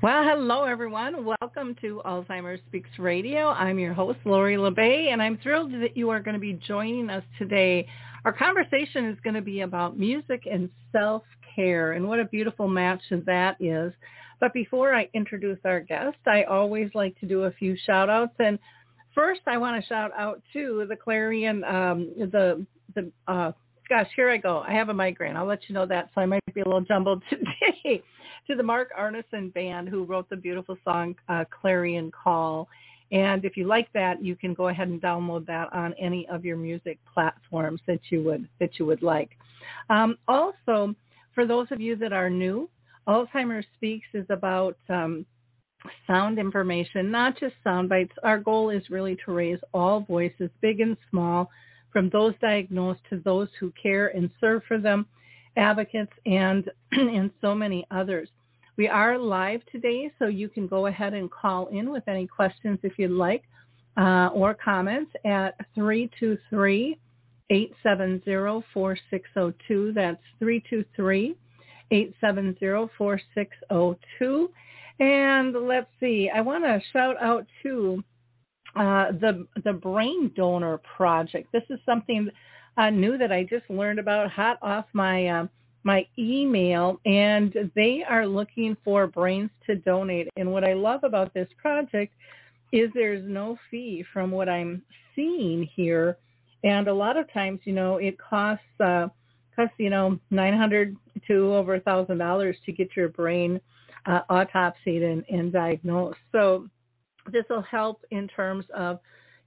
Well, hello everyone. Welcome to Alzheimer's Speaks Radio. I'm your host, Lori La Bey, and I'm thrilled that you are going to be joining us today. Our conversation is going to be about music and self care, and what a beautiful match that is. But before I introduce our guest, I always like to do a few shout outs. And first, I want to shout out to the Clarion, um, the, the, uh, gosh, here I go. I have a migraine. I'll let you know that, so I might be a little jumbled today. To the Mark Arneson Band, who wrote the beautiful song uh, Clarion Call. And if you like that, you can go ahead and download that on any of your music platforms that you would that you would like. Um, also, for those of you that are new, Alzheimer's Speaks is about um, sound information, not just sound bites. Our goal is really to raise all voices, big and small, from those diagnosed to those who care and serve for them, advocates, and and so many others. We are live today, so you can go ahead and call in with any questions if you'd like uh, or comments at 323 870 4602. That's 323 870 4602. And let's see, I want to shout out to uh, the the Brain Donor Project. This is something uh, new that I just learned about, hot off my uh, my email, and they are looking for brains to donate. And what I love about this project is there's no fee from what I'm seeing here, and a lot of times, you know, it costs uh, costs you know nine hundred to over a thousand dollars to get your brain uh, autopsied and, and diagnosed. So this will help in terms of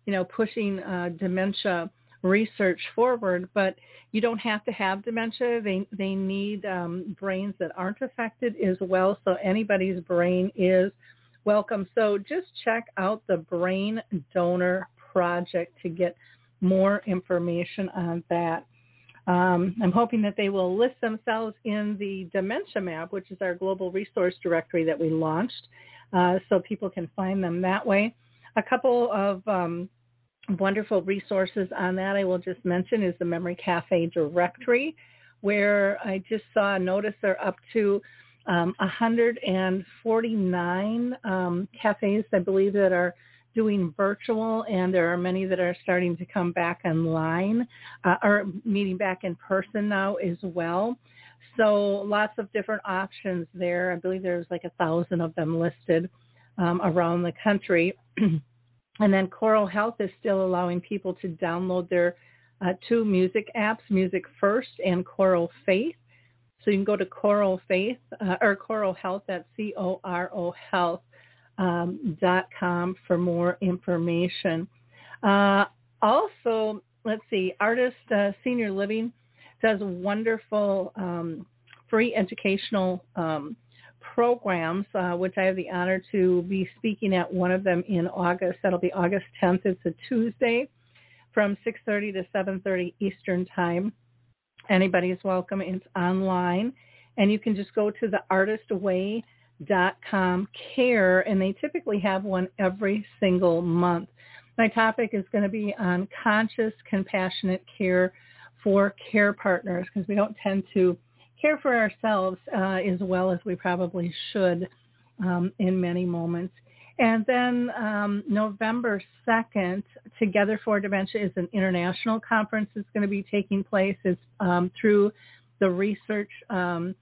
you know pushing uh, dementia research forward but you don't have to have dementia. They they need um, brains that aren't affected as well so anybody's brain is welcome. So just check out the brain donor project to get more information on that. Um, I'm hoping that they will list themselves in the Dementia Map, which is our global resource directory that we launched, uh, so people can find them that way. A couple of um, wonderful resources on that I will just mention is the Memory Cafe directory, where I just saw a notice they're up to um, 149 um, cafes, I believe, that are doing virtual, and there are many that are starting to come back online uh, or meeting back in person now as well. So lots of different options there. I believe there's like a thousand of them listed um, around the country. and then CoRo Health is still allowing people to download their uh, two music apps, Music First and CoRo Faith. So you can go to CoRo Faith uh, or CoRo Health at C O R O Health um, dot com for more information. Uh, also, let's see, Artis uh, Senior Living does wonderful um, free educational um, programs, uh, which I have the honor to be speaking at one of them in August. That'll be August 10th. It's a Tuesday from 6:30 to 7:30 Eastern Time. Anybody's welcome. It's online, and you can just go to the artistway.com care, and they typically have one every single month. My topic is going to be on conscious, compassionate care for care partners because we don't tend to care for ourselves uh, as well as we probably should um, in many moments. And then um, November 2nd, Together for Dementia is an international conference that's going to be taking place. It's um, through the research um,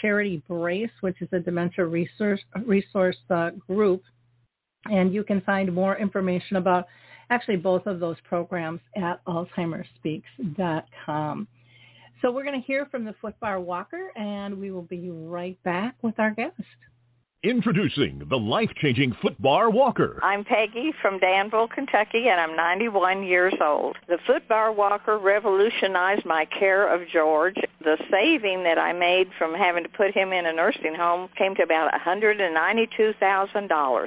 charity Brace, which is a dementia resource, resource uh, group. And you can find more information about actually both of those programs at alzheimersspeaks.com. So we're going to hear from the footbar walker, and we will be right back with our guest. Introducing the life changing footbar walker. I'm Peggy from Danville, Kentucky, and I'm 91 years old. The footbar walker revolutionized my care of George. The saving that I made from having to put him in a nursing home came to about $192,000.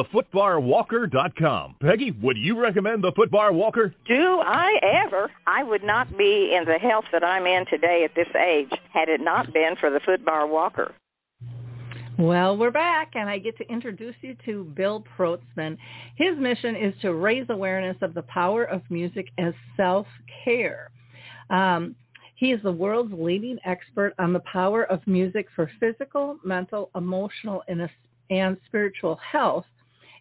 thefootbarwalker.com. Peggy, would you recommend the footbar walker? Do I ever? I would not be in the health that I'm in today at this age had it not been for the footbar walker. Well, we're back, and I get to introduce you to Bill Protzmann. His mission is to raise awareness of the power of music as self care. Um, he is the world's leading expert on the power of music for physical, mental, emotional, and, and spiritual health.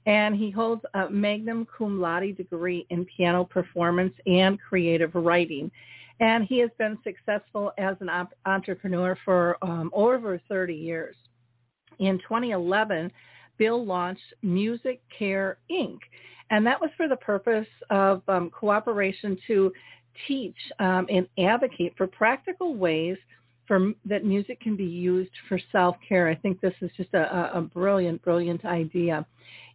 And he holds a magnum cum laude degree in piano performance and creative writing and he has been successful as an op- entrepreneur for um, over 30 years. In 2011, Bill launched Music Care Inc., and that was for the purpose of um, cooperation to teach um, and advocate for practical ways for that music can be used for self care. I think this is just a, a brilliant, brilliant idea.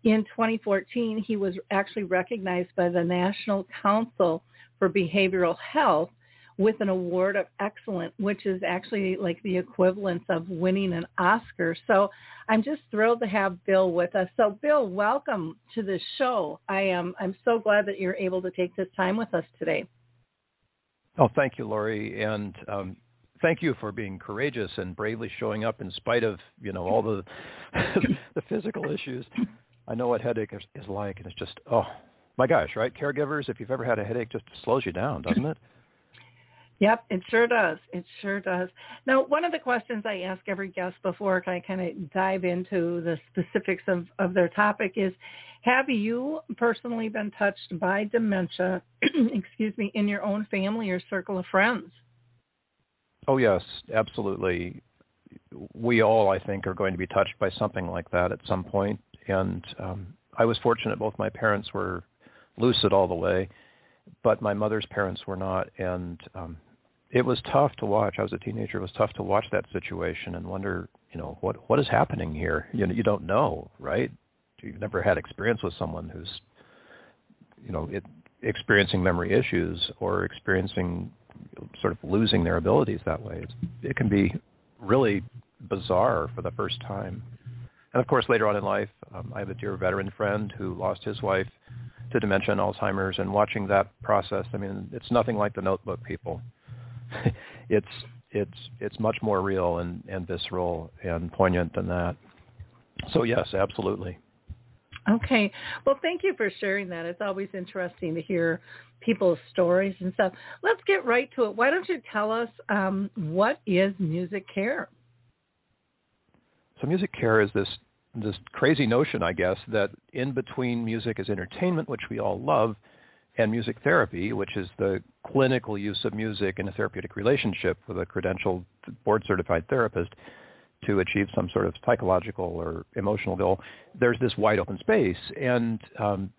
In 2014, he was actually recognized by the National Council for Behavioral Health with an award of excellence, which is actually like the equivalent of winning an Oscar. So I'm just thrilled to have Bill with us. So Bill, welcome to the show. I am I'm so glad that you're able to take this time with us today. Oh, thank you, Lori, and um, thank you for being courageous and bravely showing up in spite of you know all the the physical issues. I know what headache is, is like, and it's just oh my gosh, right? Caregivers, if you've ever had a headache, just slows you down, doesn't it? Yep, it sure does. It sure does. Now, one of the questions I ask every guest before I kind of dive into the specifics of, of their topic is Have you personally been touched by dementia, excuse me, in your own family or circle of friends? Oh, yes, absolutely. We all, I think, are going to be touched by something like that at some point. And um, I was fortunate both my parents were lucid all the way but my mother's parents were not and um it was tough to watch. I was a teenager. It was tough to watch that situation and wonder, you know, what what is happening here. You know, you don't know, right? You've never had experience with someone who's, you know, it, experiencing memory issues or experiencing sort of losing their abilities that way. It's, it can be really bizarre for the first time. And of course, later on in life, um, I have a dear veteran friend who lost his wife to dementia and Alzheimer's, and watching that process. I mean, it's nothing like the Notebook people. it's it's it's much more real and, and visceral and poignant than that. So yes, absolutely. Okay. Well, thank you for sharing that. It's always interesting to hear people's stories and stuff. Let's get right to it. Why don't you tell us um, what is music care? So music care is this this crazy notion, I guess, that in between music as entertainment, which we all love, and music therapy, which is the clinical use of music in a therapeutic relationship with a credentialed board certified therapist to achieve some sort of psychological or emotional goal, there's this wide open space. And um,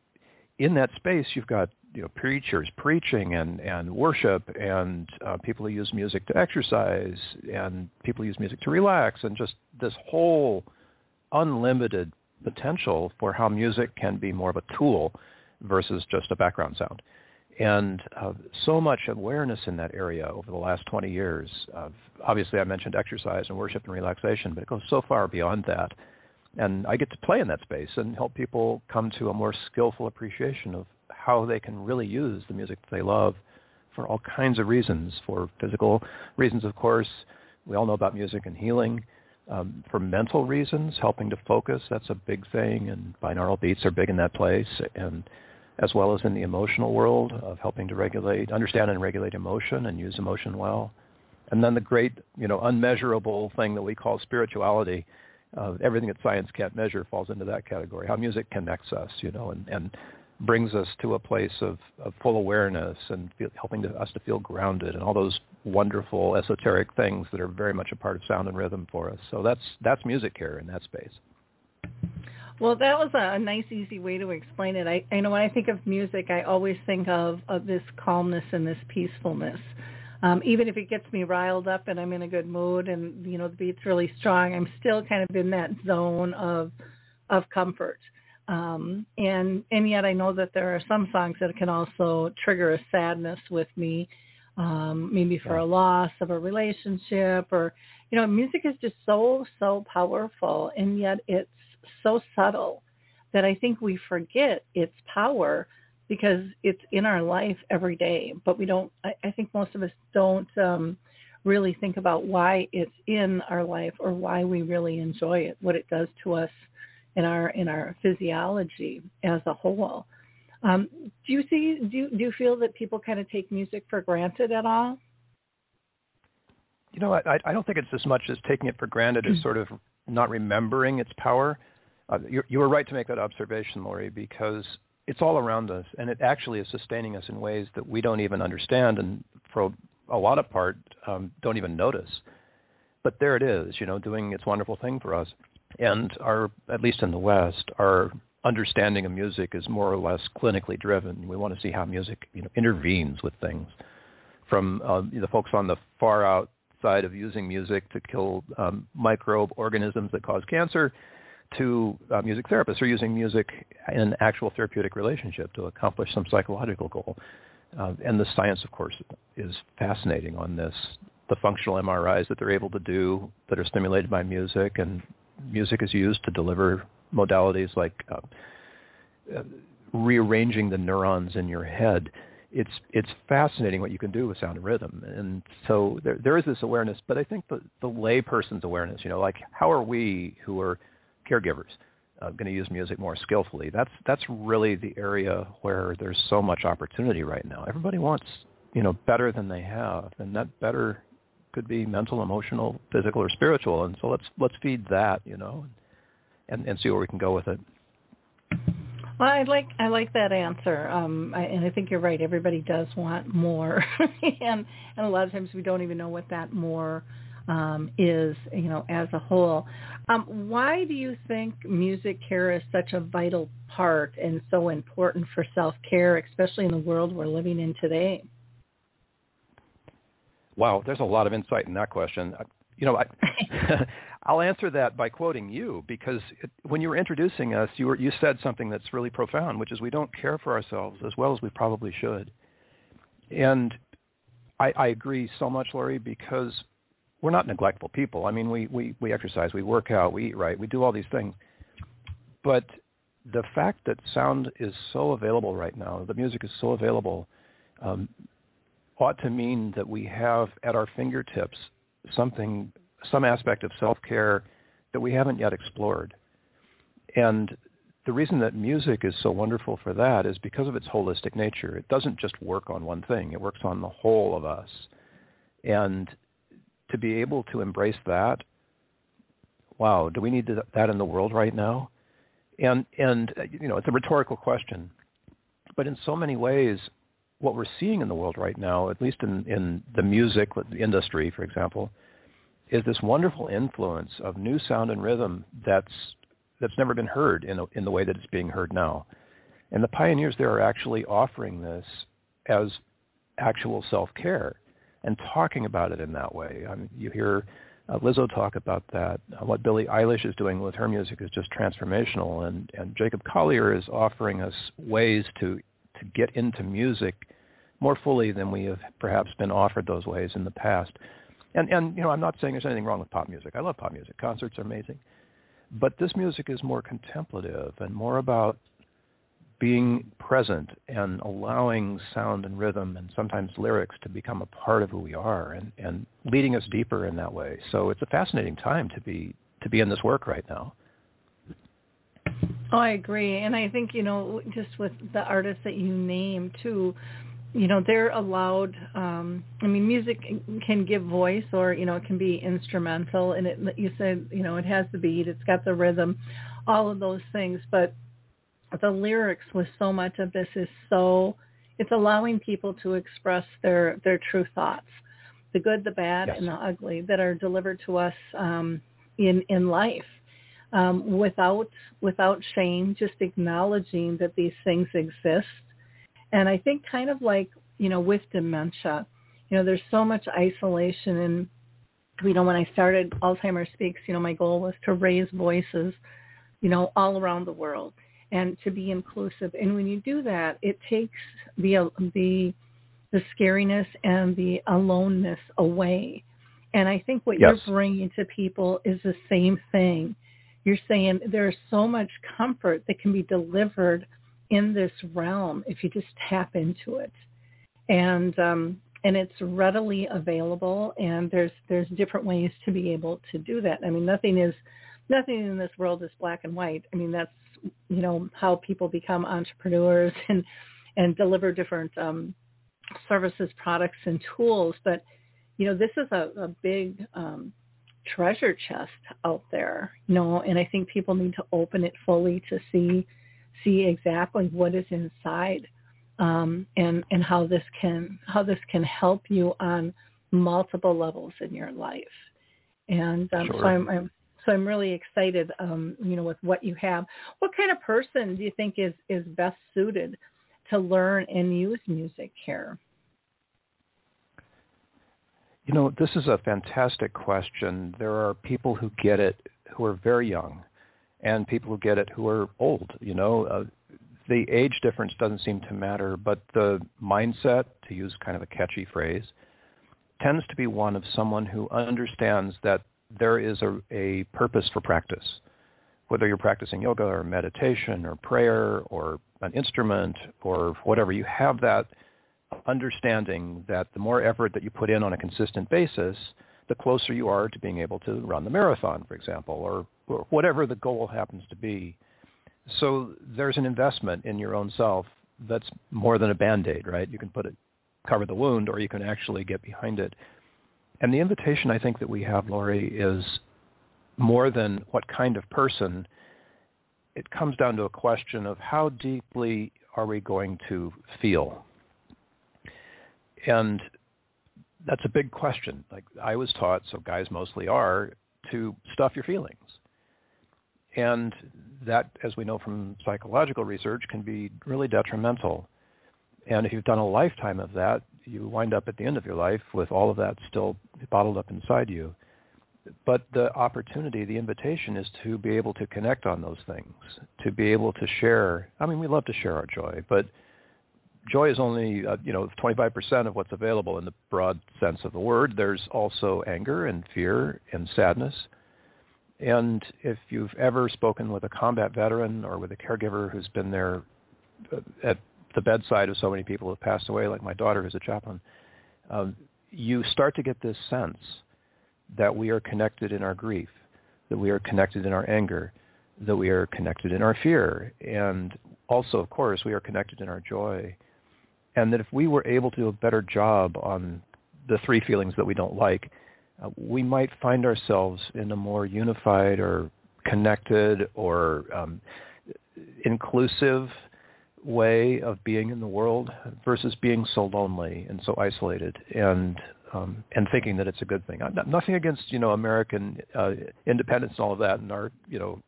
in that space, you've got you know preachers preaching and and worship and uh, people who use music to exercise and people who use music to relax and just this whole unlimited potential for how music can be more of a tool versus just a background sound. And uh, so much awareness in that area over the last 20 years. Uh, obviously, I mentioned exercise and worship and relaxation, but it goes so far beyond that. And I get to play in that space and help people come to a more skillful appreciation of how they can really use the music that they love for all kinds of reasons. For physical reasons, of course, we all know about music and healing. Um, for mental reasons, helping to focus, that's a big thing, and binaural beats are big in that place. And as well as in the emotional world of helping to regulate, understand and regulate emotion and use emotion well. And then the great, you know, unmeasurable thing that we call spirituality, uh, everything that science can't measure falls into that category. How music connects us, you know, and, and brings us to a place of, of full awareness and feel, helping to, us to feel grounded and all those wonderful esoteric things that are very much a part of sound and rhythm for us. So that's that's music care in that space. Well, that was a nice, easy way to explain it. I, I know when I think of music, I always think of, of this calmness and this peacefulness. Um, even if it gets me riled up and I'm in a good mood and you know the beat's really strong, I'm still kind of in that zone of of comfort. Um, and and yet I know that there are some songs that can also trigger a sadness with me, um, maybe for yeah. a loss of a relationship or you know music is just so so powerful and yet it's so subtle that I think we forget its power because it's in our life every day. But we don't. I, I think most of us don't um, really think about why it's in our life or why we really enjoy it, what it does to us in our in our physiology as a whole. Um, do you see? Do you, do you feel that people kind of take music for granted at all? You know, I, I don't think it's as much as taking it for granted as sort of not remembering its power. Uh, you, you were right to make that observation, Lori, because it's all around us, and it actually is sustaining us in ways that we don't even understand, and for a lot of part, um, don't even notice. But there it is, you know, doing its wonderful thing for us. And our, at least in the West, our understanding of music is more or less clinically driven. We want to see how music, you know, intervenes with things. From uh, the folks on the far out side of using music to kill um, microbe organisms that cause cancer, to uh, music therapists who are using music in an actual therapeutic relationship to accomplish some psychological goal. Uh, and the science, of course, is fascinating on this. The functional MRIs that they're able to do that are stimulated by music, and music is used to deliver modalities like uh, uh, rearranging the neurons in your head. It's it's fascinating what you can do with sound and rhythm, and so there there is this awareness. But I think the the layperson's awareness, you know, like how are we who are caregivers uh, going to use music more skillfully. That's that's really the area where there's so much opportunity right now. Everybody wants you know better than they have, and that better could be mental, emotional, physical, or spiritual. And so let's let's feed that, you know, and and see where we can go with it. Well, I like I like that answer, um, I, and I think you're right. Everybody does want more, and and a lot of times we don't even know what that more um, is, you know, as a whole. Um, why do you think music care is such a vital part and so important for self care, especially in the world we're living in today? Wow, there's a lot of insight in that question. Uh, you know, I, I'll answer that by quoting you because it, when you were introducing us, you were you said something that's really profound, which is we don't care for ourselves as well as we probably should. And I, I agree so much, Lori, because we're not neglectful people. I mean, we we we exercise, we work out, we eat right, we do all these things. But the fact that sound is so available right now, the music is so available, um, ought to mean that we have at our fingertips something, some aspect of self care that we haven't yet explored. And the reason that music is so wonderful for that is because of its holistic nature. It doesn't just work on one thing, it works on the whole of us. And to be able to embrace that, wow, do we need that in the world right now? And and you know, it's a rhetorical question, but in so many ways, what we're seeing in the world right now, at least in in the music industry, for example, is this wonderful influence of new sound and rhythm that's that's never been heard in in the way that it's being heard now. And the pioneers there are actually offering this as actual self care and talking about it in that way. I mean, you hear uh, Lizzo talk about that. Uh, what Billie Eilish is doing with her music is just transformational, and and Jacob Collier is offering us ways to to get into music more fully than we have perhaps been offered those ways in the past. And and you know, I'm not saying there's anything wrong with pop music. I love pop music. Concerts are amazing. But this music is more contemplative and more about being present and allowing sound and rhythm and sometimes lyrics to become a part of who we are and, and leading us deeper in that way. So it's a fascinating time to be to be in this work right now. Oh, I agree, and I think you know just with the artists that you name too, you know they're allowed. Um, I mean, music can give voice, or you know it can be instrumental, and it you said you know it has the beat, it's got the rhythm, all of those things, but the lyrics with so much of this is so it's allowing people to express their their true thoughts the good the bad yes. and the ugly that are delivered to us um, in in life um, without without shame just acknowledging that these things exist and i think kind of like you know with dementia you know there's so much isolation and you know when i started alzheimer's speaks you know my goal was to raise voices you know all around the world and to be inclusive. And when you do that, it takes the the the scariness and the aloneness away. And I think what yes. you're bringing to people is the same thing. You're saying there's so much comfort that can be delivered in this realm if you just tap into it. And um, and it's readily available and there's there's different ways to be able to do that. I mean nothing is nothing in this world is black and white. I mean that's you know how people become entrepreneurs and and deliver different um, services, products, and tools. But you know, this is a, a big um, treasure chest out there. You know, and I think people need to open it fully to see see exactly what is inside um, and and how this can how this can help you on multiple levels in your life. And um, sure. so I'm, I'm so I'm really excited, um, you know, with what you have. What kind of person do you think is is best suited to learn and use music care? You know, this is a fantastic question. There are people who get it who are very young, and people who get it who are old. You know, uh, the age difference doesn't seem to matter, but the mindset, to use kind of a catchy phrase, tends to be one of someone who understands that there is a, a purpose for practice. Whether you're practicing yoga or meditation or prayer or an instrument or whatever, you have that understanding that the more effort that you put in on a consistent basis, the closer you are to being able to run the marathon, for example, or, or whatever the goal happens to be. So there's an investment in your own self that's more than a band aid, right? You can put it cover the wound or you can actually get behind it. And the invitation I think that we have, Lori, is more than what kind of person. It comes down to a question of how deeply are we going to feel? And that's a big question. Like I was taught, so guys mostly are, to stuff your feelings. And that, as we know from psychological research, can be really detrimental. And if you've done a lifetime of that, you wind up at the end of your life with all of that still bottled up inside you. But the opportunity, the invitation is to be able to connect on those things, to be able to share. I mean, we love to share our joy, but joy is only uh, you know 25% of what's available in the broad sense of the word. There's also anger and fear and sadness. And if you've ever spoken with a combat veteran or with a caregiver who's been there uh, at the bedside of so many people who have passed away, like my daughter who's a chaplain, um, you start to get this sense that we are connected in our grief, that we are connected in our anger, that we are connected in our fear, and also, of course, we are connected in our joy. And that if we were able to do a better job on the three feelings that we don't like, uh, we might find ourselves in a more unified or connected or um, inclusive way of being in the world versus being so lonely and so isolated and um, and thinking that it's a good thing. Nothing against you know American uh, independence and all of that, and our you know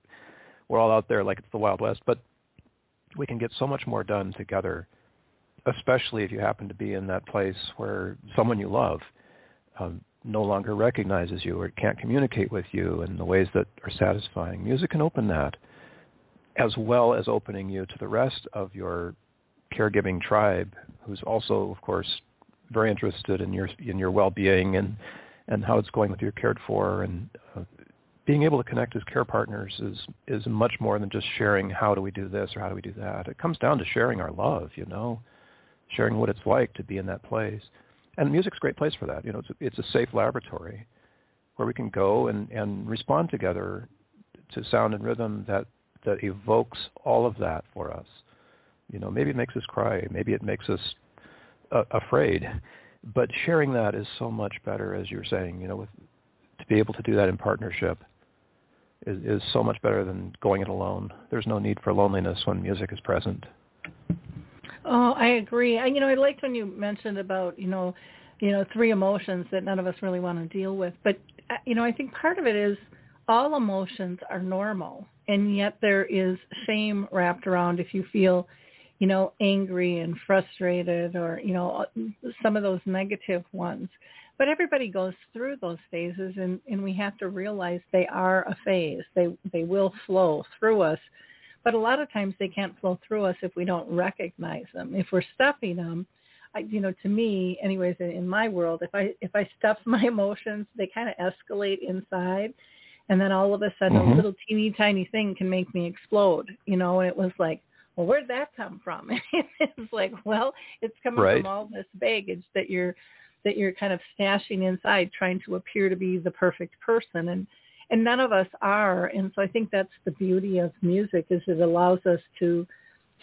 we're all out there like it's the Wild West, but we can get so much more done together, especially if you happen to be in that place where someone you love um, no longer recognizes you or can't communicate with you in the ways that are satisfying. Music can open that as well as opening you to the rest of your caregiving tribe, who's also, of course, very interested in your in your well-being and and how it's going with your cared for, and uh, being able to connect as care partners is is much more than just sharing how do we do this or how do we do that. It comes down to sharing our love, you know, sharing what it's like to be in that place. And music's a great place for that. You know, it's a, it's a safe laboratory where we can go and and respond together to sound and rhythm that that evokes all of that for us. You know, maybe it makes us cry, maybe it makes us uh, afraid, but sharing that is so much better, as you're saying. You know, with, to be able to do that in partnership is, is so much better than going it alone. There's no need for loneliness when music is present. Oh, I agree. I, you know, I liked when you mentioned about you know, you know, three emotions that none of us really want to deal with. But uh, you know, I think part of it is all emotions are normal, and yet there is shame wrapped around if you feel, you know, angry and frustrated, or you know, some of those negative ones. But everybody goes through those phases, and and we have to realize they are a phase. They they will flow through us but a lot of times they can't flow through us if we don't recognize them. If we're stuffing them, I, you know, to me, anyways, in my world, if I if I stuff my emotions, they kind of escalate inside, and then all of a sudden, mm-hmm. a little teeny tiny thing can make me explode. You know, and it was like, well, where'd that come from? it's like, well, it's coming right. from all this baggage that you're that you're kind of stashing inside, trying to appear to be the perfect person, and and none of us are. And so i think that's the beauty of music is it allows us to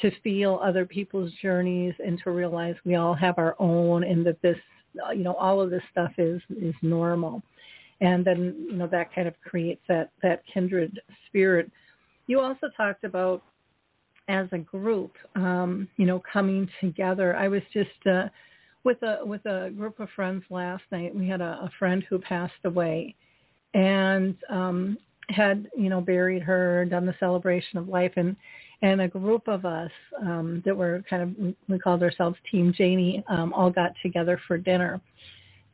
to feel other people's journeys and to realize we all have our own and that this you know all of this stuff is is normal. And then you know that kind of creates that that kindred spirit. You also talked about as a group um you know coming together. I was just uh with a with a group of friends last night. We had a, a friend who passed away and um, had you know buried her, done the celebration of life, and and a group of us um, that were kind of we called ourselves Team Janie um, all got together for dinner,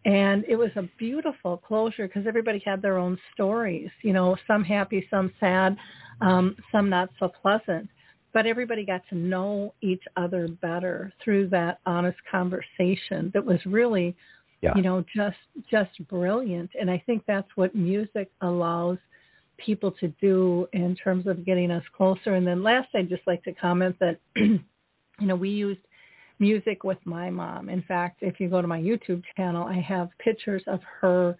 and it was a beautiful closure because everybody had their own stories. You know, some happy, some sad, um, some not so pleasant. But everybody got to know each other better through that honest conversation that was really yeah. you know just just brilliant. And i think that's what music allows people to do in terms of getting us closer. And then last i'd just like to comment that you know we used music with my mom. In fact if you go to my youtube channel i have pictures of her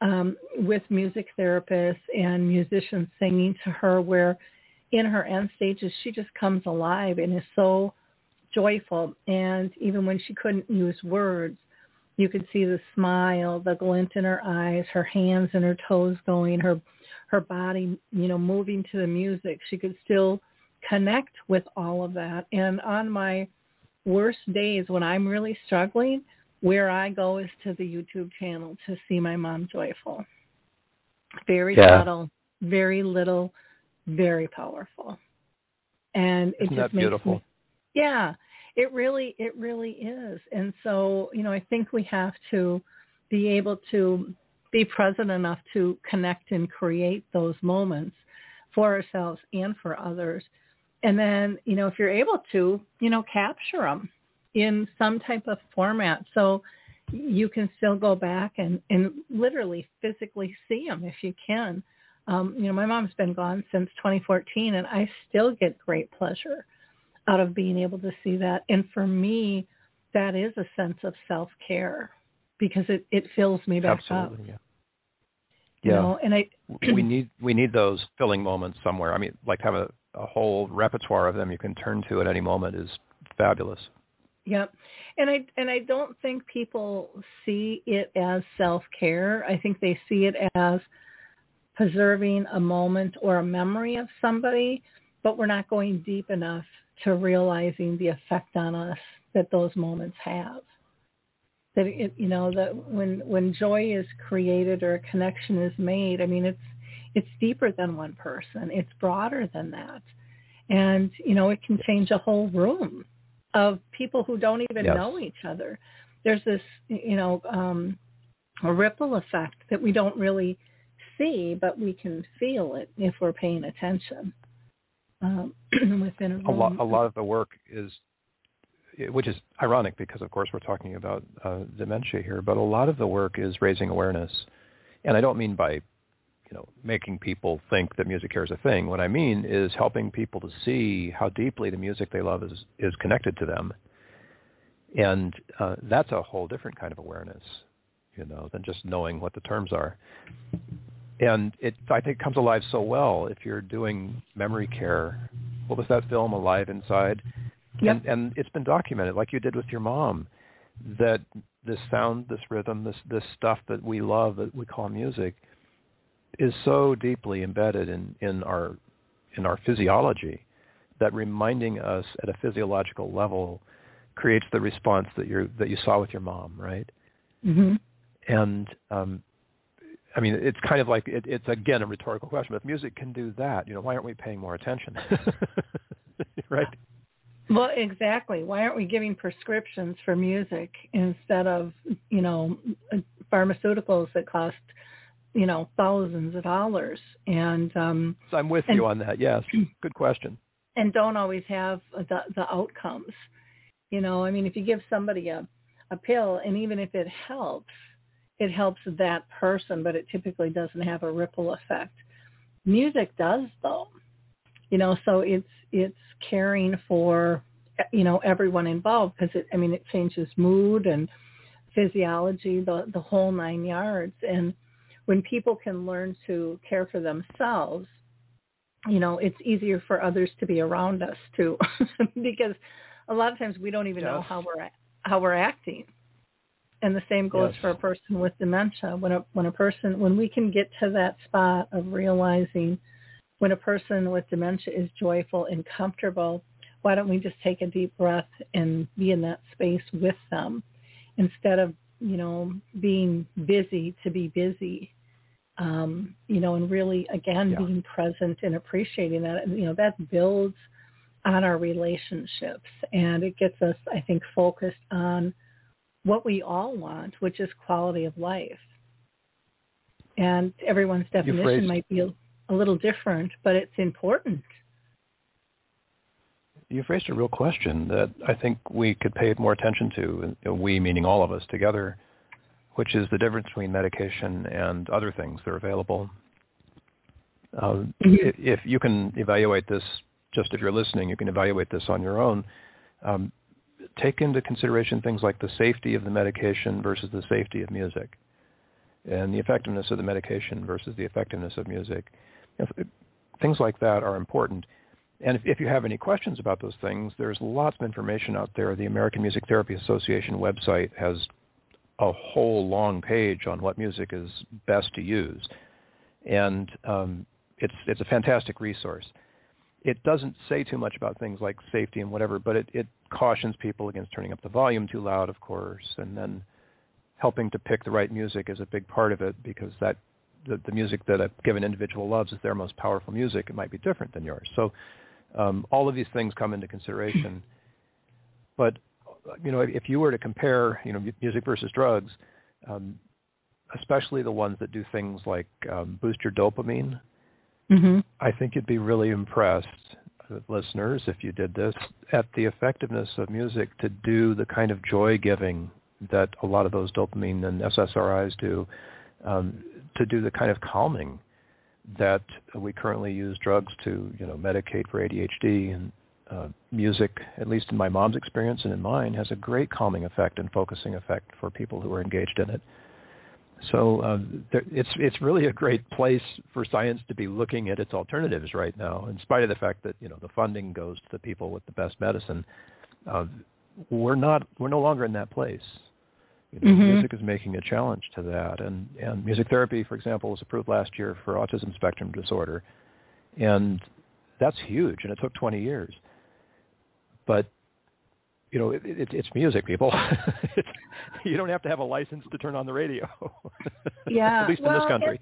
um, with music therapists and musicians singing to her where in her end stages she just comes alive and is so joyful. And even when she couldn't use words you could see the smile, the glint in her eyes, her hands and her toes going, her her body, you know, moving to the music. She could still connect with all of that. And on my worst days when I'm really struggling, where I go is to the YouTube channel to see my mom joyful. Very yeah. subtle, very little, very powerful. And it Isn't just that makes beautiful? Me, yeah. It really, it really is. And so, you know, I think we have to be able to be present enough to connect and create those moments for ourselves and for others. And then, you know, if you're able to, you know, capture them in some type of format. So you can still go back and, and literally physically see them if you can. Um, you know, my mom's been gone since 2014, and I still get great pleasure out of being able to see that. And for me, that is a sense of self care because it, it fills me back Absolutely, up. Yeah. You know, and I we need we need those filling moments somewhere. I mean, like have a, a whole repertoire of them you can turn to at any moment is fabulous. Yep. And I and I don't think people see it as self care. I think they see it as preserving a moment or a memory of somebody, but we're not going deep enough to realizing the effect on us that those moments have. That it, you know that when when joy is created or a connection is made, I mean it's it's deeper than one person. It's broader than that, and you know it can change a whole room of people who don't even yes. know each other. There's this you know um, a ripple effect that we don't really see, but we can feel it if we're paying attention um, within a room. A lot, a lot of the work is, which is ironic because, of course, we're talking about uh, dementia here, but a lot of the work is raising awareness, and I don't mean by, you know, making people think that music care is a thing. What I mean is helping people to see how deeply the music they love is is connected to them, and uh, that's a whole different kind of awareness, you know, than just knowing what the terms are. And it I think comes alive so well if you're doing memory care. What was that film, Alive Inside? Yep. And, and it's been documented, like you did with your mom, that this sound, this rhythm, this this stuff that we love that we call music, is so deeply embedded in in our in our physiology that reminding us at a physiological level creates the response that you that you saw with your mom, right? hmm And um, I mean, it's kind of like it, it's again a rhetorical question. But if music can do that, you know, why aren't we paying more attention? right? Well, exactly. Why aren't we giving prescriptions for music instead of, you know, pharmaceuticals that cost, you know, thousands of dollars and um So I'm with And- you on that. Yes, good question. and don't always have the the outcomes. You know, I mean, if you give somebody a a pill and even if it helps, it helps that person, but it typically doesn't have a ripple effect. Music does though. You know, so it's it's caring for you know everyone involved because it I mean it changes mood and physiology, the the whole nine yards. And when people can learn to care for themselves, you know, it's easier for others to be around us too, because a lot of times we don't even know how we're how we're acting. And the same goes Yes. for a person with dementia. When a when a person when we can get to that spot of realizing when a person with dementia is joyful and comfortable, why don't we just take a deep breath and be in that space with them instead of, you know, being busy to be busy. Um, you know, and really again Yeah. being present and appreciating that. And, you know, that builds on our relationships and it gets us, I think, focused on what we all want, which is quality of life. And everyone's definition phrased- might be a, a little different, but it's important. You've raised a real question that I think we could pay more attention to. you We, meaning all of us together, which is the difference between medication and other things that are available. Mhm. If you can evaluate this, just if you're listening, you can evaluate this on your own. Um, take into consideration things like the safety of the medication versus the safety of music, and the effectiveness of the medication versus the effectiveness of music. Things like that are important. And if, if you have any questions about those things, there's lots of information out there. The American Music Therapy Association website has a whole long page on what music is best to use, and um, it's it's a fantastic resource. It doesn't say too much about things like safety and whatever, but it, it cautions people against turning up the volume too loud, of course, and then helping to pick the right music is a big part of it because that the, the music that a given individual loves is their most powerful music. It might be different than yours. So um, all of these things come into consideration. But you know, if, if you were to compare, you know, music versus drugs, um, especially the ones that do things like um, boost your dopamine, Mm-hmm. I think you'd be really impressed, listeners, if you did this, at the effectiveness of music to do the kind of joy giving that a lot of those dopamine and SSRIs do, um, to do the kind of calming that we currently use drugs to, you know, medicate for ADHD and uh, music, at least in my mom's experience and in mine, has a great calming effect and focusing effect for people who are engaged in it. So uh, there, it's it's really a great place for science to be looking at its alternatives right now, in spite of the fact that you know the funding goes to the people with the best medicine. Uh, we're not we're no longer in that place. You know, Mhm. Music is making a challenge to that, and and music therapy, for example, was approved last year for autism spectrum disorder, and that's huge, and it took 20 years. But you know, it, it, it's music, people. it's, you don't have to have a license to turn on the radio. Yeah, At least in this country.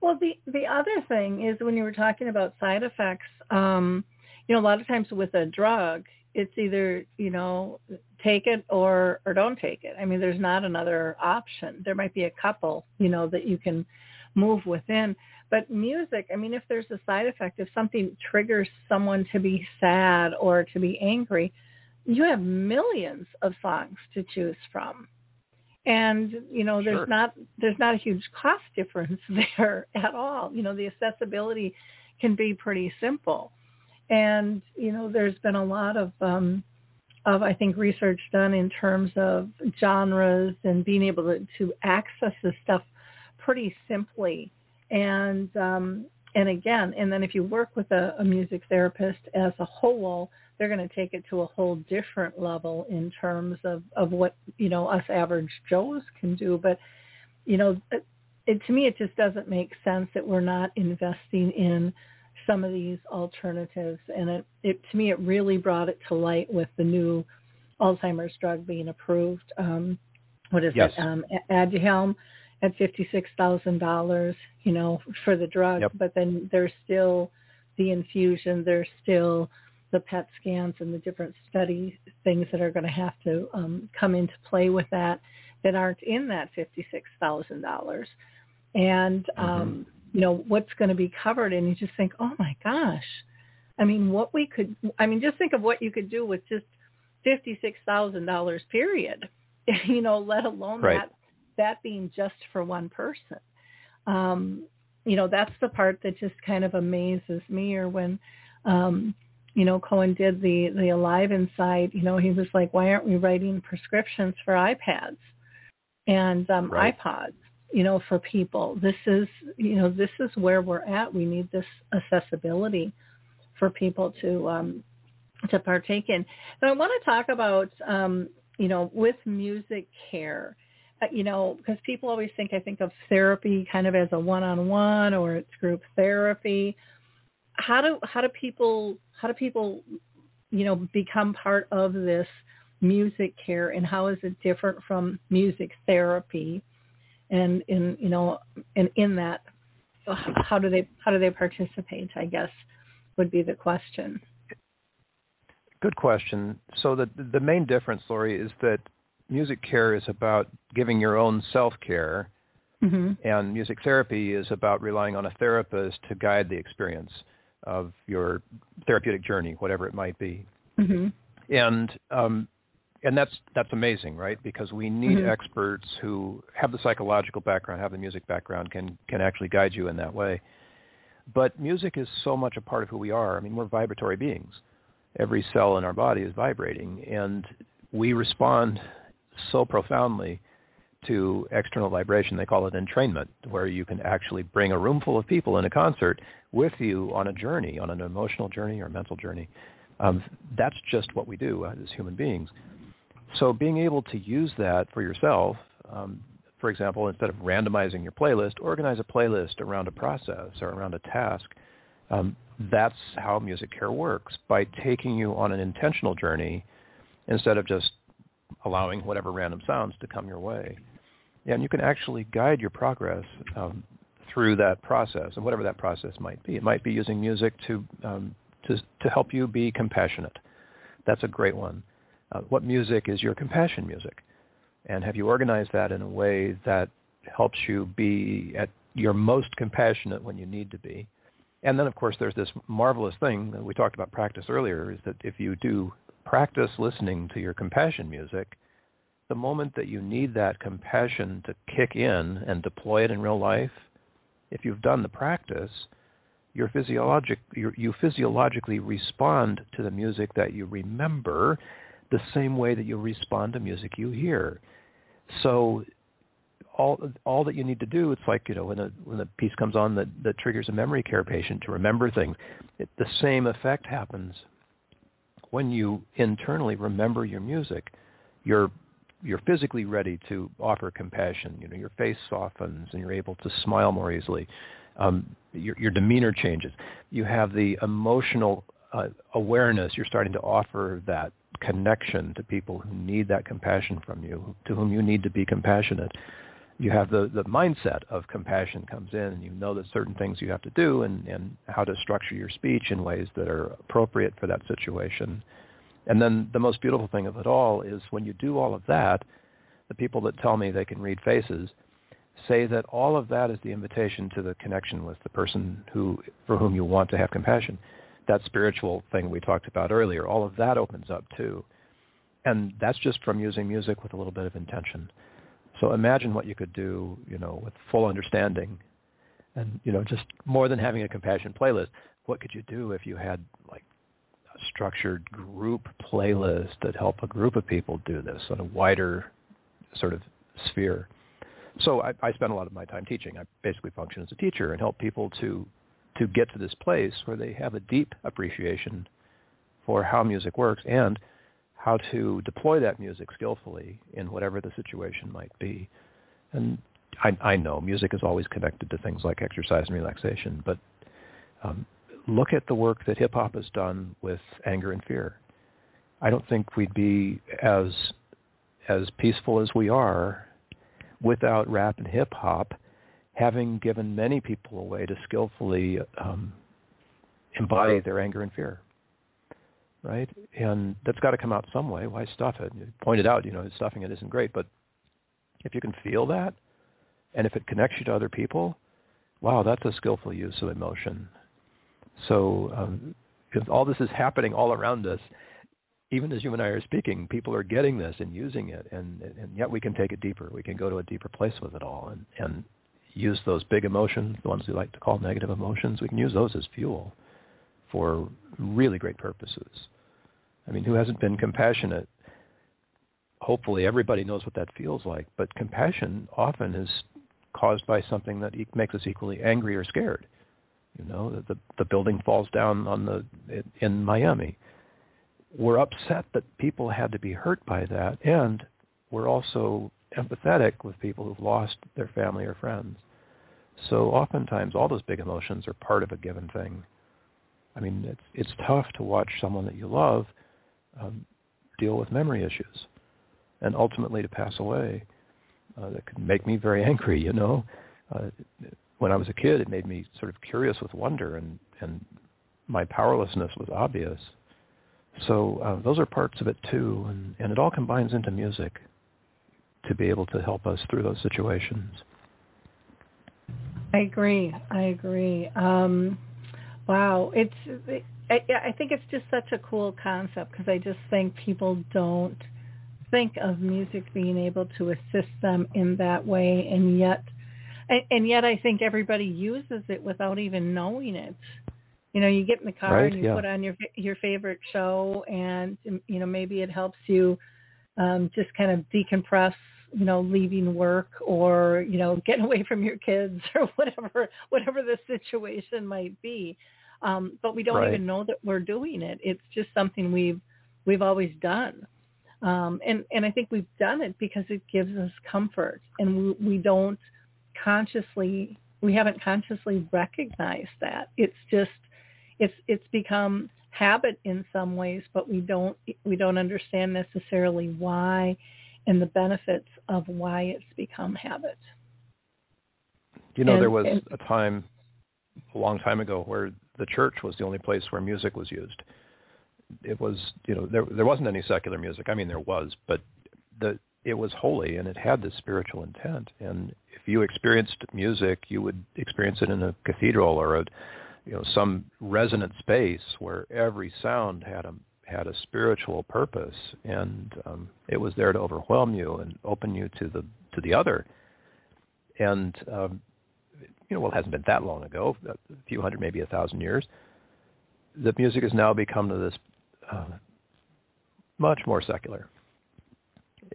Well, the the other thing is when you were talking about side effects, um, you know, a lot of times with a drug, it's either you know take it or or don't take it. I mean, there's not another option. There might be a couple, you know, that you can move within. But music, I mean, if there's a side effect, if something triggers someone to be sad or to be angry, you have millions of songs to choose from. And you know there's Sure. not there's not a huge cost difference there at all. You know the accessibility can be pretty simple. And you know there's been a lot of um of i think research done in terms of genres and being able to to access this stuff pretty simply. And um, and again, and then if you work with a, a music therapist as a whole, they're going to take it to a whole different level in terms of of what you know us average Joes can do. But you know, it, it, to me, it just doesn't make sense that we're not investing in some of these alternatives. And it, it to me, it really brought it to light with the new Alzheimer's drug being approved. Um, what is yes. it? Um, Aduhelm at fifty six thousand dollars, you know, for the drug. Yep. But then there's still the infusion. There's still the PET scans and the different study things that are going to have to um, come into play with that that aren't in that fifty six thousand dollars. And um, mm-hmm. you know what's going to be covered, and you just think, oh my gosh, I mean, what we could, I mean, just think of what you could do with just fifty six thousand dollars, period. you know, let alone right. that that being just for one person. Um, you know, that's the part that just kind of amazes me. Or when, um, you know, Cohen did the the Alive Inside, you know, he was like, why aren't we writing prescriptions for iPads and um, right. iPods? You know, for people, this is you know this is where we're at. We need this accessibility for people to um, to partake in. And I want to talk about um, you know with music care uh, you know, because people always think I think of therapy kind of as a one-on-one or it's group therapy. How do how do people how do people you know become part of this music care and how is it different from music therapy? And in you know and in that how do they how do they participate? I guess would be the question. Good question. So the the main difference, Lori, is that music care is about giving your own self care, mm-hmm. and music therapy is about relying on a therapist to guide the experience of your therapeutic journey, whatever it might be. Mm-hmm. And um, and that's that's amazing, right? Because we need mm-hmm. experts who have the psychological background, have the music background, can can actually guide you in that way. But music is so much a part of who we are. I mean, we're vibratory beings. Every cell in our body is vibrating, and we respond so profoundly to external vibration. They call it entrainment, where you can actually bring a room full of people in a concert with you on a journey, on an emotional journey or mental journey. Um, that's just what we do as human beings. So being able to use that for yourself, um, for example, instead of randomizing your playlist, organize a playlist around a process or around a task. Um, that's how music care works by taking you on an intentional journey instead of just allowing whatever random sounds to come your way. And you can actually guide your progress um, through that process, and whatever that process might be. It might be using music to um, to to help you be compassionate. That's a great one. Uh, what music is your compassion music? And have you organized that in a way that helps you be at your most compassionate when you need to be? And then, of course, there's this marvelous thing that we talked about practice earlier is that if you do practice listening to your compassion music, the moment that you need that compassion to kick in and deploy it in real life, if you've done the practice, you physiologic, you physiologically respond to the music that you remember the same way that you respond to music you hear. So all all that you need to do, it's like you know when a when a piece comes on that that triggers a memory care patient to remember things, it, the same effect happens when you internally remember your music, you're you're physically ready to offer compassion. You know, your face softens and you're able to smile more easily. Um, your, your demeanor changes. You have the emotional uh, awareness. You're starting to offer that connection to people who need that compassion from you, to whom you need to be compassionate you have the the mindset of compassion comes in and you know that certain things you have to do and and how to structure your speech in ways that are appropriate for that situation and then the most beautiful thing of it all is when you do all of that the people that tell me they can read faces say that all of that is the invitation to the connection with the person who for whom you want to have compassion. That spiritual thing we talked about earlier all of that opens up too. And that's just from using music with a little bit of intention. So imagine what you could do, you know, with full understanding, and you know, just more than having a compassion playlist. What could you do if you had like structured group playlist that help a group of people do this on a wider sort of sphere? so I, I spend a lot of my time teaching. I basically function as a teacher and help people to to get to this place where they have a deep appreciation for how music works and how to deploy that music skillfully in whatever the situation might be. And I, I know music is always connected to things like exercise and relaxation, but um, look at the work that hip hop has done with anger and fear. I don't think we'd be as as peaceful as we are without rap and hip hop having given many people a way to skillfully um, embody their anger and fear. Right? And that's got to come out some way. Why stuff it? You pointed out, you know, stuffing it isn't great, but if you can feel that and if it connects you to other people, wow, that's a skillful use of emotion. So um, all this is happening all around us, even as you and I are speaking, people are getting this and using it, and and yet we can take it deeper. We can go to a deeper place with it all, and and use those big emotions, the ones we like to call negative emotions. We can use those as fuel for really great purposes. I mean, who hasn't been compassionate? Hopefully, everybody knows what that feels like. But compassion often is caused by something that makes us equally angry or scared. You know, the the building falls down on the in Miami we're upset that people had to be hurt by that, and we're also empathetic with people who've lost their family or friends. So oftentimes, all those big emotions are part of a given thing. I mean, it's it's tough to watch someone that you love um, deal with memory issues, and ultimately to pass away. Uh, that could make me very angry. You know, uh, when I was a kid, it made me sort of curious with wonder, and and my powerlessness was obvious. So uh, those are parts of it too, and, and it all combines into music to be able to help us through those situations. I agree. I agree. Um, wow, it's. It, I, I think it's just such a cool concept because I just think people don't think of music being able to assist them in that way, and yet, and, and yet I think everybody uses it without even knowing it you know you get in the car right, and you yeah. put on your your favorite show and you know maybe it helps you um just kind of decompress you know leaving work or you know getting away from your kids or whatever whatever the situation might be um but we don't right. even know that we're doing it it's just something we've we've always done um and and i think we've done it because it gives us comfort and we, we don't consciously we haven't consciously recognized that it's just it's it's become habit in some ways, but we don't we don't understand necessarily why and the benefits of why it's become habit. You know, and, there was and, a time a long time ago where the church was the only place where music was used. It was, you know, there there wasn't any secular music. I mean, there was, but the it was holy and it had this spiritual intent. And if you experienced music, you would experience it in a cathedral or a you know some resonant space where every sound had a had a spiritual purpose. And um, it was there to overwhelm you and open you to the to the other. And um, you know well it hasn't been that long ago a few hundred maybe a thousand years the music has now become to this uh, much more secular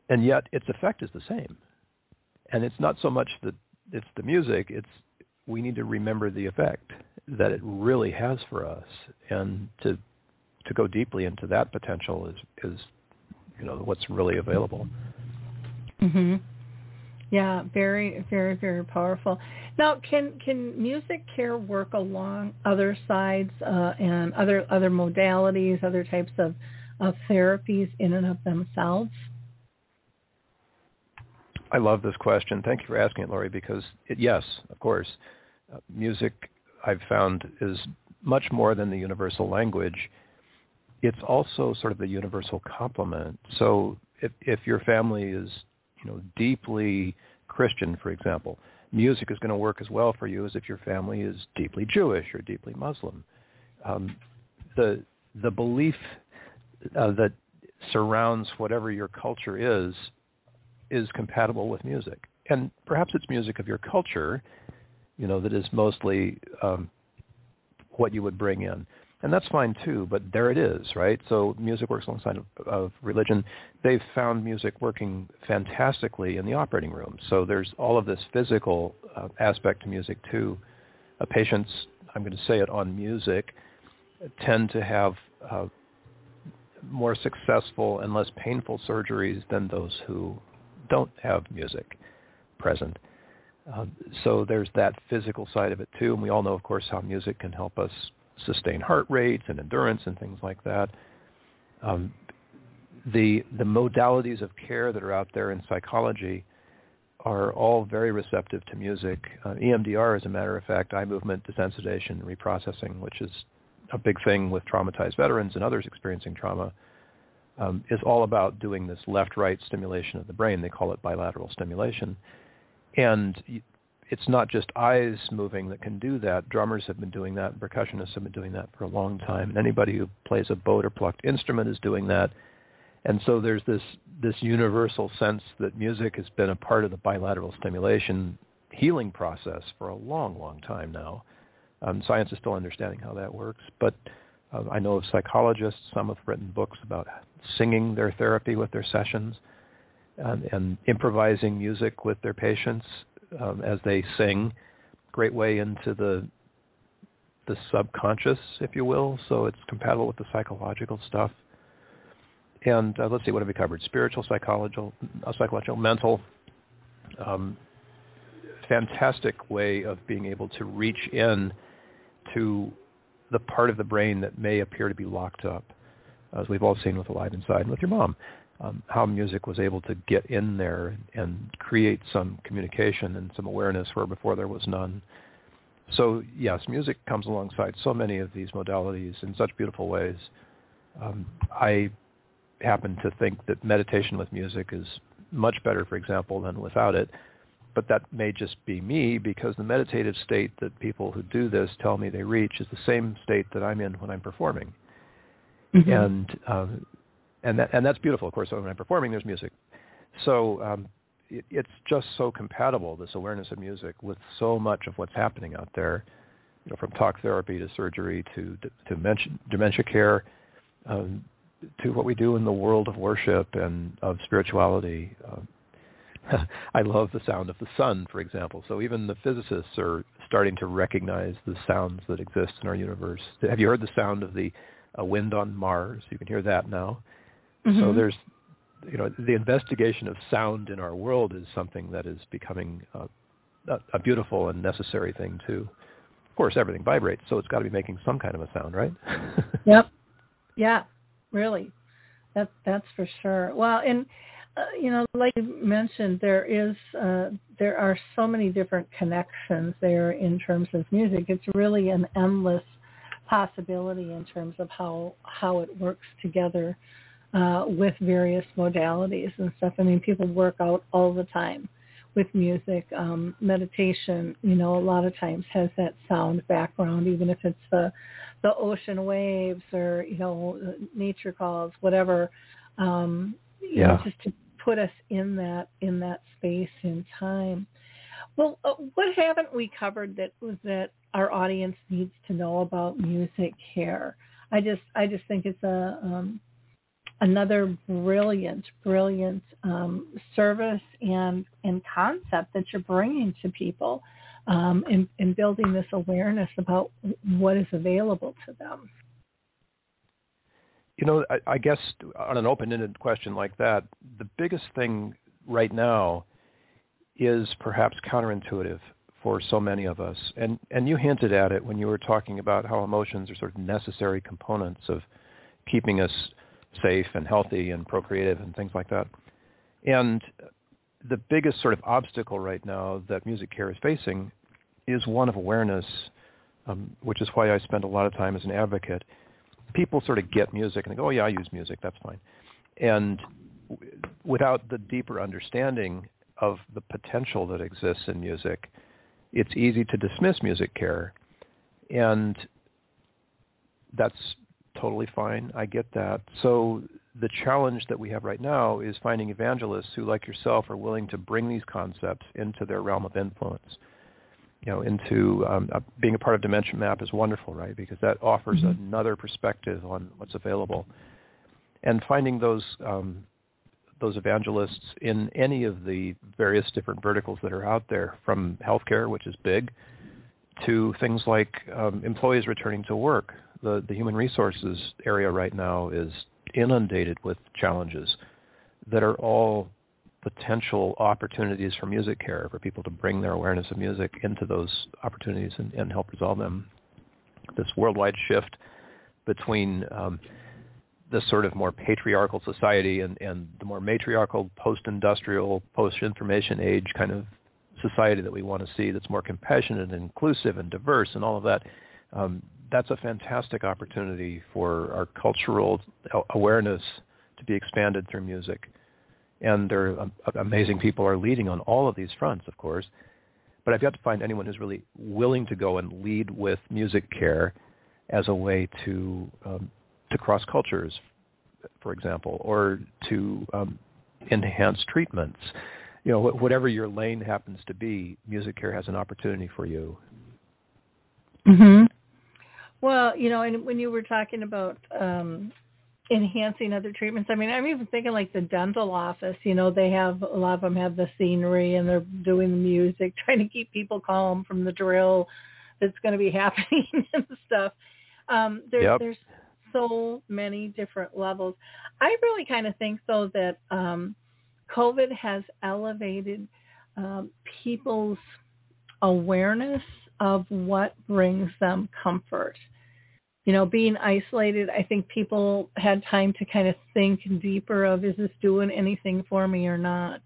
and yet its effect is the same and it's not so much that it's the music it's we need to remember the effect that it really has for us, and to to go deeply into that potential is is you know what's really available. Mhm. Yeah, very, very, very powerful. Now, can can music care work along other sides uh, and other other modalities, other types of of therapies in and of themselves? I love this question. Thank you for asking it, Lori. Because it, yes, of course, uh, music I've found is much more than the universal language. It's also sort of the universal complement. So if if your family is, you know, deeply Christian, for example, music is going to work as well for you as if your family is deeply Jewish or deeply Muslim. Um, the the belief uh, that surrounds whatever your culture is is compatible with music, and perhaps it's music of your culture you know, that is mostly um, what you would bring in. and that's fine too. But there it is, right? So music works alongside of, of religion. They've found music working fantastically in the operating room. So there's all of this physical uh, aspect to music too. Uh, patients, I'm going to say it on music, tend to have uh, more successful and less painful surgeries than those who don't have music present. Uh, so there's that physical side of it too, and we all know, of course, how music can help us sustain heart rates and endurance and things like that. Um, the the modalities of care that are out there in psychology are all very receptive to music. Uh, EMDR, as a matter of fact, eye movement desensitization reprocessing, which is a big thing with traumatized veterans and others experiencing trauma, um, is all about doing this left-right stimulation of the brain. They call it bilateral stimulation, and it's not just eyes moving that can do that. Drummers have been doing that, percussionists have been doing that for a long time. And anybody who plays a bowed or plucked instrument is doing that. And so there's this this universal sense that music has been a part of the bilateral stimulation healing process for a long, long time now. Um, science is still understanding how that works, but uh, I know of psychologists. Some have written books about singing their therapy with their sessions and, and improvising music with their patients um, as they sing. Great way into the the subconscious, if you will. So it's compatible with the psychological stuff. And uh, let's see, what have we covered? Spiritual, psychological, uh, psychological, mental. Um, fantastic way of being able to reach in to the part of the brain that may appear to be locked up, as we've all seen with Alive Inside and with your mom um, how music was able to get in there and create some communication and some awareness where before there was none. So yes, music comes alongside so many of these modalities in such beautiful ways. Um, I happen to think that meditation with music is much better, for example, than without it. But that may just be me because the meditative state that people who do this tell me they reach is the same state that I'm in when I'm performing. Mm-hmm. And um, and that and that's beautiful. Of course, when I'm performing, there's music, so um, it, it's just so compatible. This awareness of music with so much of what's happening out there, you know, from talk therapy to surgery to, to dementia, dementia care, um, to what we do in the world of worship and of spirituality. Um, I love the sound of the sun, for example. So even the physicists are starting to recognize the sounds that exist in our universe. Have you heard the sound of the uh, wind on Mars? You can hear that now. Mm-hmm. So there's, you know, the investigation of sound in our world is something that is becoming uh, a, a beautiful and necessary thing too. Of course, everything vibrates, so it's got to be making some kind of a sound, right? yep. Yeah. Really. That that's for sure. Well, and uh, you know, like you mentioned, there is uh, there are so many different connections there in terms of music. It's really an endless possibility in terms of how how it works together uh, with various modalities and stuff. I mean, people work out all the time with music. Um, meditation, you know, a lot of times has that sound background, even if it's the the ocean waves or you know nature calls, whatever. Um, yeah. know, just to put us in that in that space in time. Well, uh, what haven't we covered that was that our audience needs to know about music care? I just I just think it's a um, another brilliant, brilliant um, service and and concept that you're bringing to people um, in, in building this awareness about what is available to them. You know, I, I guess on an open-ended question like that, the biggest thing right now is perhaps counterintuitive for so many of us, and and you hinted at it when you were talking about how emotions are sort of necessary components of keeping us safe and healthy and procreative and things like that. And the biggest sort of obstacle right now that music care is facing is one of awareness, um, which is why I spend a lot of time as an advocate. People sort of get music and they go, "Oh yeah, I use music. That's fine," and w- without the deeper understanding of the potential that exists in music, it's easy to dismiss music care, and that's totally fine. I get that. So the challenge that we have right now is finding evangelists who, like yourself, are willing to bring these concepts into their realm of influence. you know into um, uh, being a part of Dementia Map is wonderful, right? Because that offers mm-hmm. another perspective on what's available, and finding those um, those evangelists in any of the various different verticals that are out there, from healthcare, which is big, to things like um, employees returning to work. The the human resources area right now is inundated with challenges that are all potential opportunities for music care for people to bring their awareness of music into those opportunities and, and help resolve them. This worldwide shift between um, this sort of more patriarchal society and, and the more matriarchal post-industrial, post-information age kind of society that we want to see that's more compassionate and inclusive and diverse and all of that. Um, that's a fantastic opportunity for our cultural awareness to be expanded through music and there are um, amazing people are leading on all of these fronts, of course. But I've got to find anyone who's really willing to go and lead with music care as a way to um, to cross cultures, for example, or to um, enhance treatments. You know, wh- whatever your lane happens to be, music care has an opportunity for you. hmm Well, you know, and when you were talking about um, enhancing other treatments. I mean, I'm even thinking like the dental office. You know, they have a lot of them have the scenery and they're doing the music, trying to keep people calm from the drill that's going to be happening and stuff. Um, there's yep. there's so many different levels. I really kind of think though that um, COVID has elevated um, people's awareness of what brings them comfort you know, being isolated, I think people had time to kind of think deeper of is this doing anything for me or not.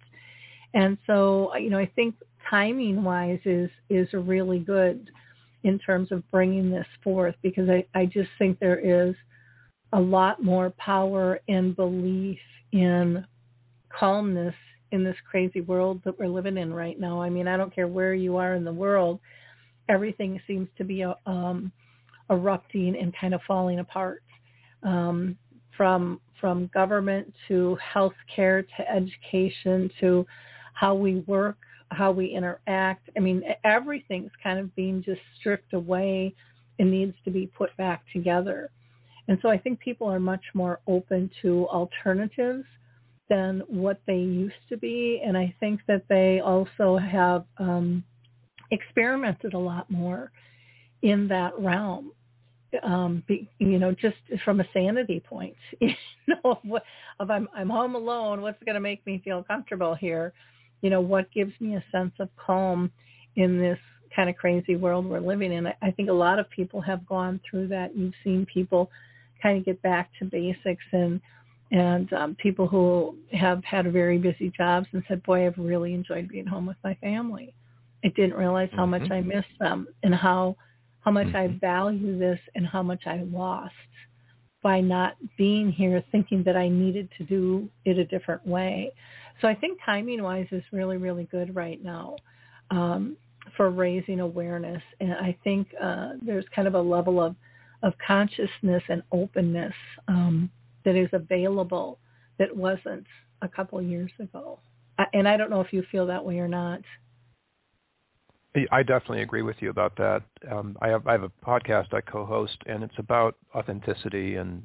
And so, you know, I think timing wise is is really good in terms of bringing this forth because I I just think there is a lot more power and belief in calmness in this crazy world that we're living in right now. I mean, I don't care where you are in the world, everything seems to be a um erupting and kind of falling apart um, from from government to healthcare to education to how we work, how we interact. I mean, everything's kind of being just stripped away and needs to be put back together. And so I think people are much more open to alternatives than what they used to be. And I think that they also have um, experimented a lot more in that realm um be, you know just from a sanity point you know if i'm i'm home alone. What's going to make me feel comfortable here? You know what gives me a sense of calm in this kind of crazy world we're living in? I, I think a lot of people have gone through that. You've seen people kind of get back to basics and and um people who have had very busy jobs and said boy i've really enjoyed being home with my family i didn't realize how mm-hmm. much i missed them and how how much mm-hmm. I value this and how much I lost by not being here thinking that I needed to do it a different way. So I think timing wise is really, really good right now um, for raising awareness. And I think uh, there's kind of a level of, of consciousness and openness um, that is available that wasn't a couple years ago. And I don't know if you feel that way or not. I definitely agree with you about that. Um, I have I have a podcast I co-host, and it's about authenticity and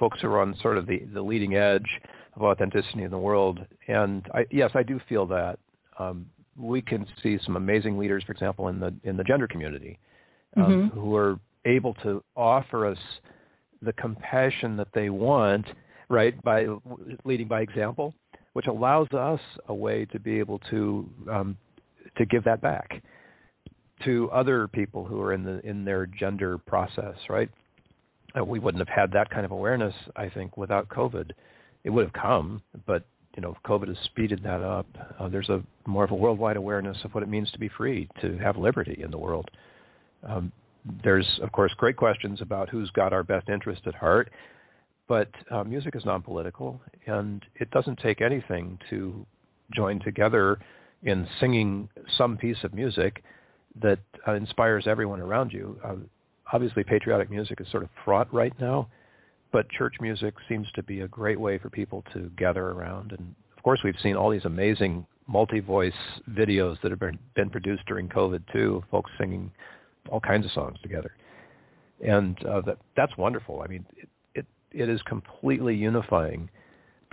folks who are on sort of the the leading edge of authenticity in the world. And I, yes, I do feel that um, we can see some amazing leaders, for example, in the in the gender community, um, mm-hmm. who are able to offer us the compassion that they want, right, by leading by example, which allows us a way to be able to um, to give that back to other people who are in the in their gender process, right? Uh, we wouldn't have had that kind of awareness, I think, without COVID. It would have come, but you know, COVID has speeded that up. Uh, there's a more of a worldwide awareness of what it means to be free, to have liberty in the world. Um, there's, of course, great questions about who's got our best interest at heart, but uh, music is non-political, and it doesn't take anything to join together in singing some piece of music that uh, inspires everyone around you. Uh, obviously, patriotic music is sort of fraught right now, but church music seems to be a great way for people to gather around. And of course, we've seen all these amazing multi-voice videos that have been, been produced during COVID too, folks singing all kinds of songs together, and uh, that that's wonderful. I mean, it, it it is completely unifying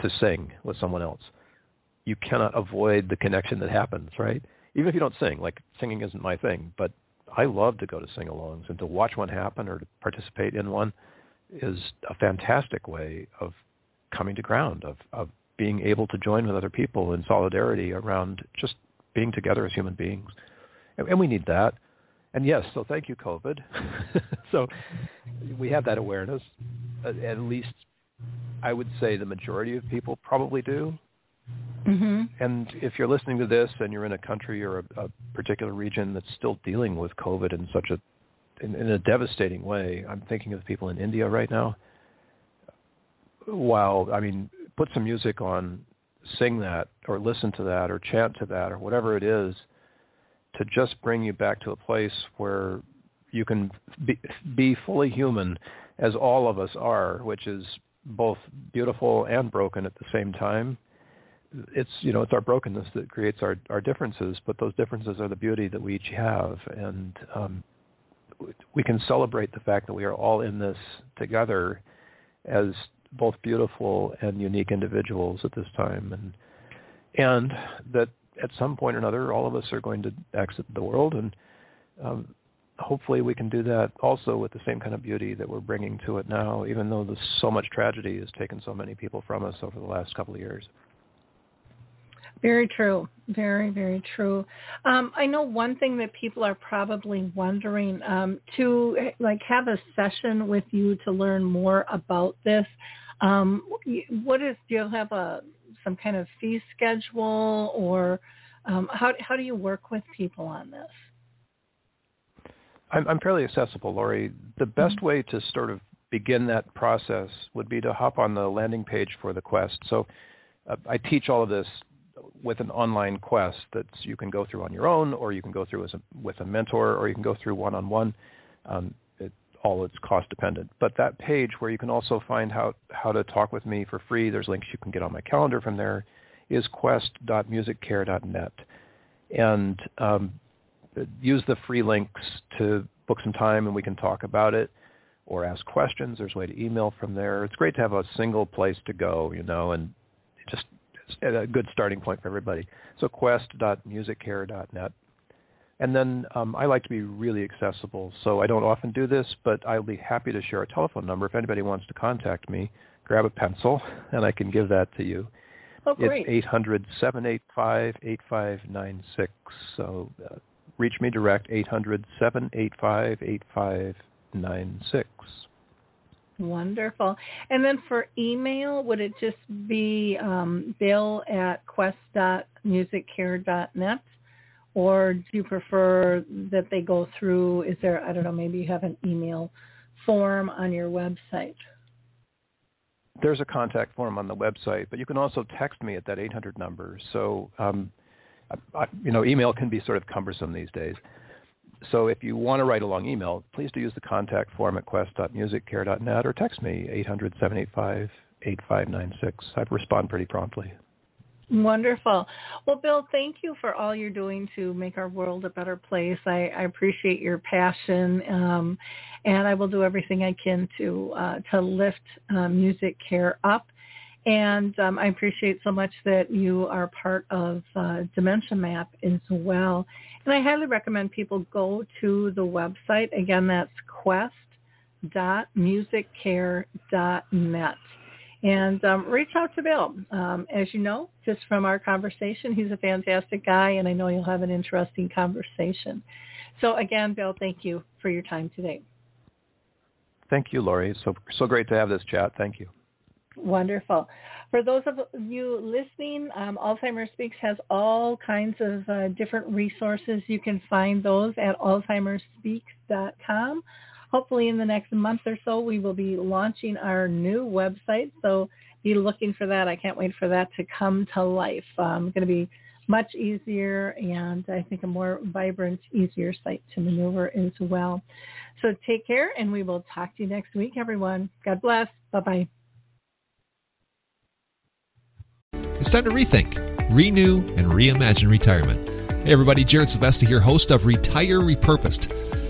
to sing with someone else. You cannot avoid the connection that happens, right? Even if you don't sing, like singing isn't my thing, but I love to go to sing-alongs and to watch one happen or to participate in one is a fantastic way of coming to ground of of being able to join with other people in solidarity around just being together as human beings and, and we need that and yes so thank you covid so we have that awareness at least i would say the majority of people probably do mm-hmm. and if you're listening to this and you're in a country or a, a particular region that's still dealing with covid in such a in, in a devastating way. I'm thinking of people in India right now. While I mean, put some music on, sing that, or listen to that, or chant to that, or whatever it is, to just bring you back to a place where you can be, be fully human, as all of us are, which is both beautiful and broken at the same time. It's you know it's our brokenness that creates our our differences, but those differences are the beauty that we each have, and um, we can celebrate the fact that we are all in this together as both beautiful and unique individuals at this time and and that at some point or another all of us are going to exit the world and um, hopefully we can do that also with the same kind of beauty that we're bringing to it now even though so much tragedy has taken so many people from us over the last couple of years very true. Very, very true. Um, I know one thing that people are probably wondering um, to like have a session with you to learn more about this. Um, what is? Do you have a some kind of fee schedule, or um, how how do you work with people on this? I'm, I'm fairly accessible, Lori. The best mm-hmm. way to sort of begin that process would be to hop on the landing page for the quest. So uh, I teach all of this with an online quest that you can go through on your own, or you can go through as a, with a mentor, or you can go through one on one. All it's cost dependent. But that page where you can also find how how to talk with me for free. There's links you can get on my calendar from there. Is quest.musiccare.net, and um, use the free links to book some time and we can talk about it or ask questions. There's a way to email from there. It's great to have a single place to go, you know, and just a good starting point for everybody. So quest.musiccare.net. And then um, I like to be really accessible, so I don't often do this, but I'll be happy to share a telephone number if anybody wants to contact me. Grab a pencil, and I can give that to you. Oh, great. It's 800 785 8596. So uh, reach me direct, 800 785 8596. Wonderful. And then for email, would it just be um, bill at quest.musiccare.net? Or do you prefer that they go through, is there, I don't know, maybe you have an email form on your website? There's a contact form on the website, but you can also text me at that 800 number. So, um, I, you know, email can be sort of cumbersome these days so if you want to write a long email, please do use the contact form at quest.musiccare.net or text me 800 785 8596. I respond pretty promptly. Wonderful. Well, Bill, thank you for all you're doing to make our world a better place. I, I appreciate your passion, um, and I will do everything I can to uh, to lift uh, music care up. And um, I appreciate so much that you are part of uh, Dementia Map as well. And I highly recommend people go to the website. Again, that's quest.musiccare.net. And um, reach out to Bill. Um, as you know, just from our conversation, he's a fantastic guy, and I know you'll have an interesting conversation. So, again, Bill, thank you for your time today. Thank you, Lori. So so great to have this chat. Thank you. Wonderful. For those of you listening, um, Alzheimer's Speaks has all kinds of uh, different resources. You can find those at alzheimersspeaks.com. Hopefully, in the next month or so, we will be launching our new website. So be looking for that. I can't wait for that to come to life. Um, going to be much easier and I think a more vibrant, easier site to maneuver as well. So take care, and we will talk to you next week, everyone. God bless. Bye bye. It's time to rethink. renew, and reimagine retirement. Hey, everybody, Jared Sebesta here, host of Retire Repurposed.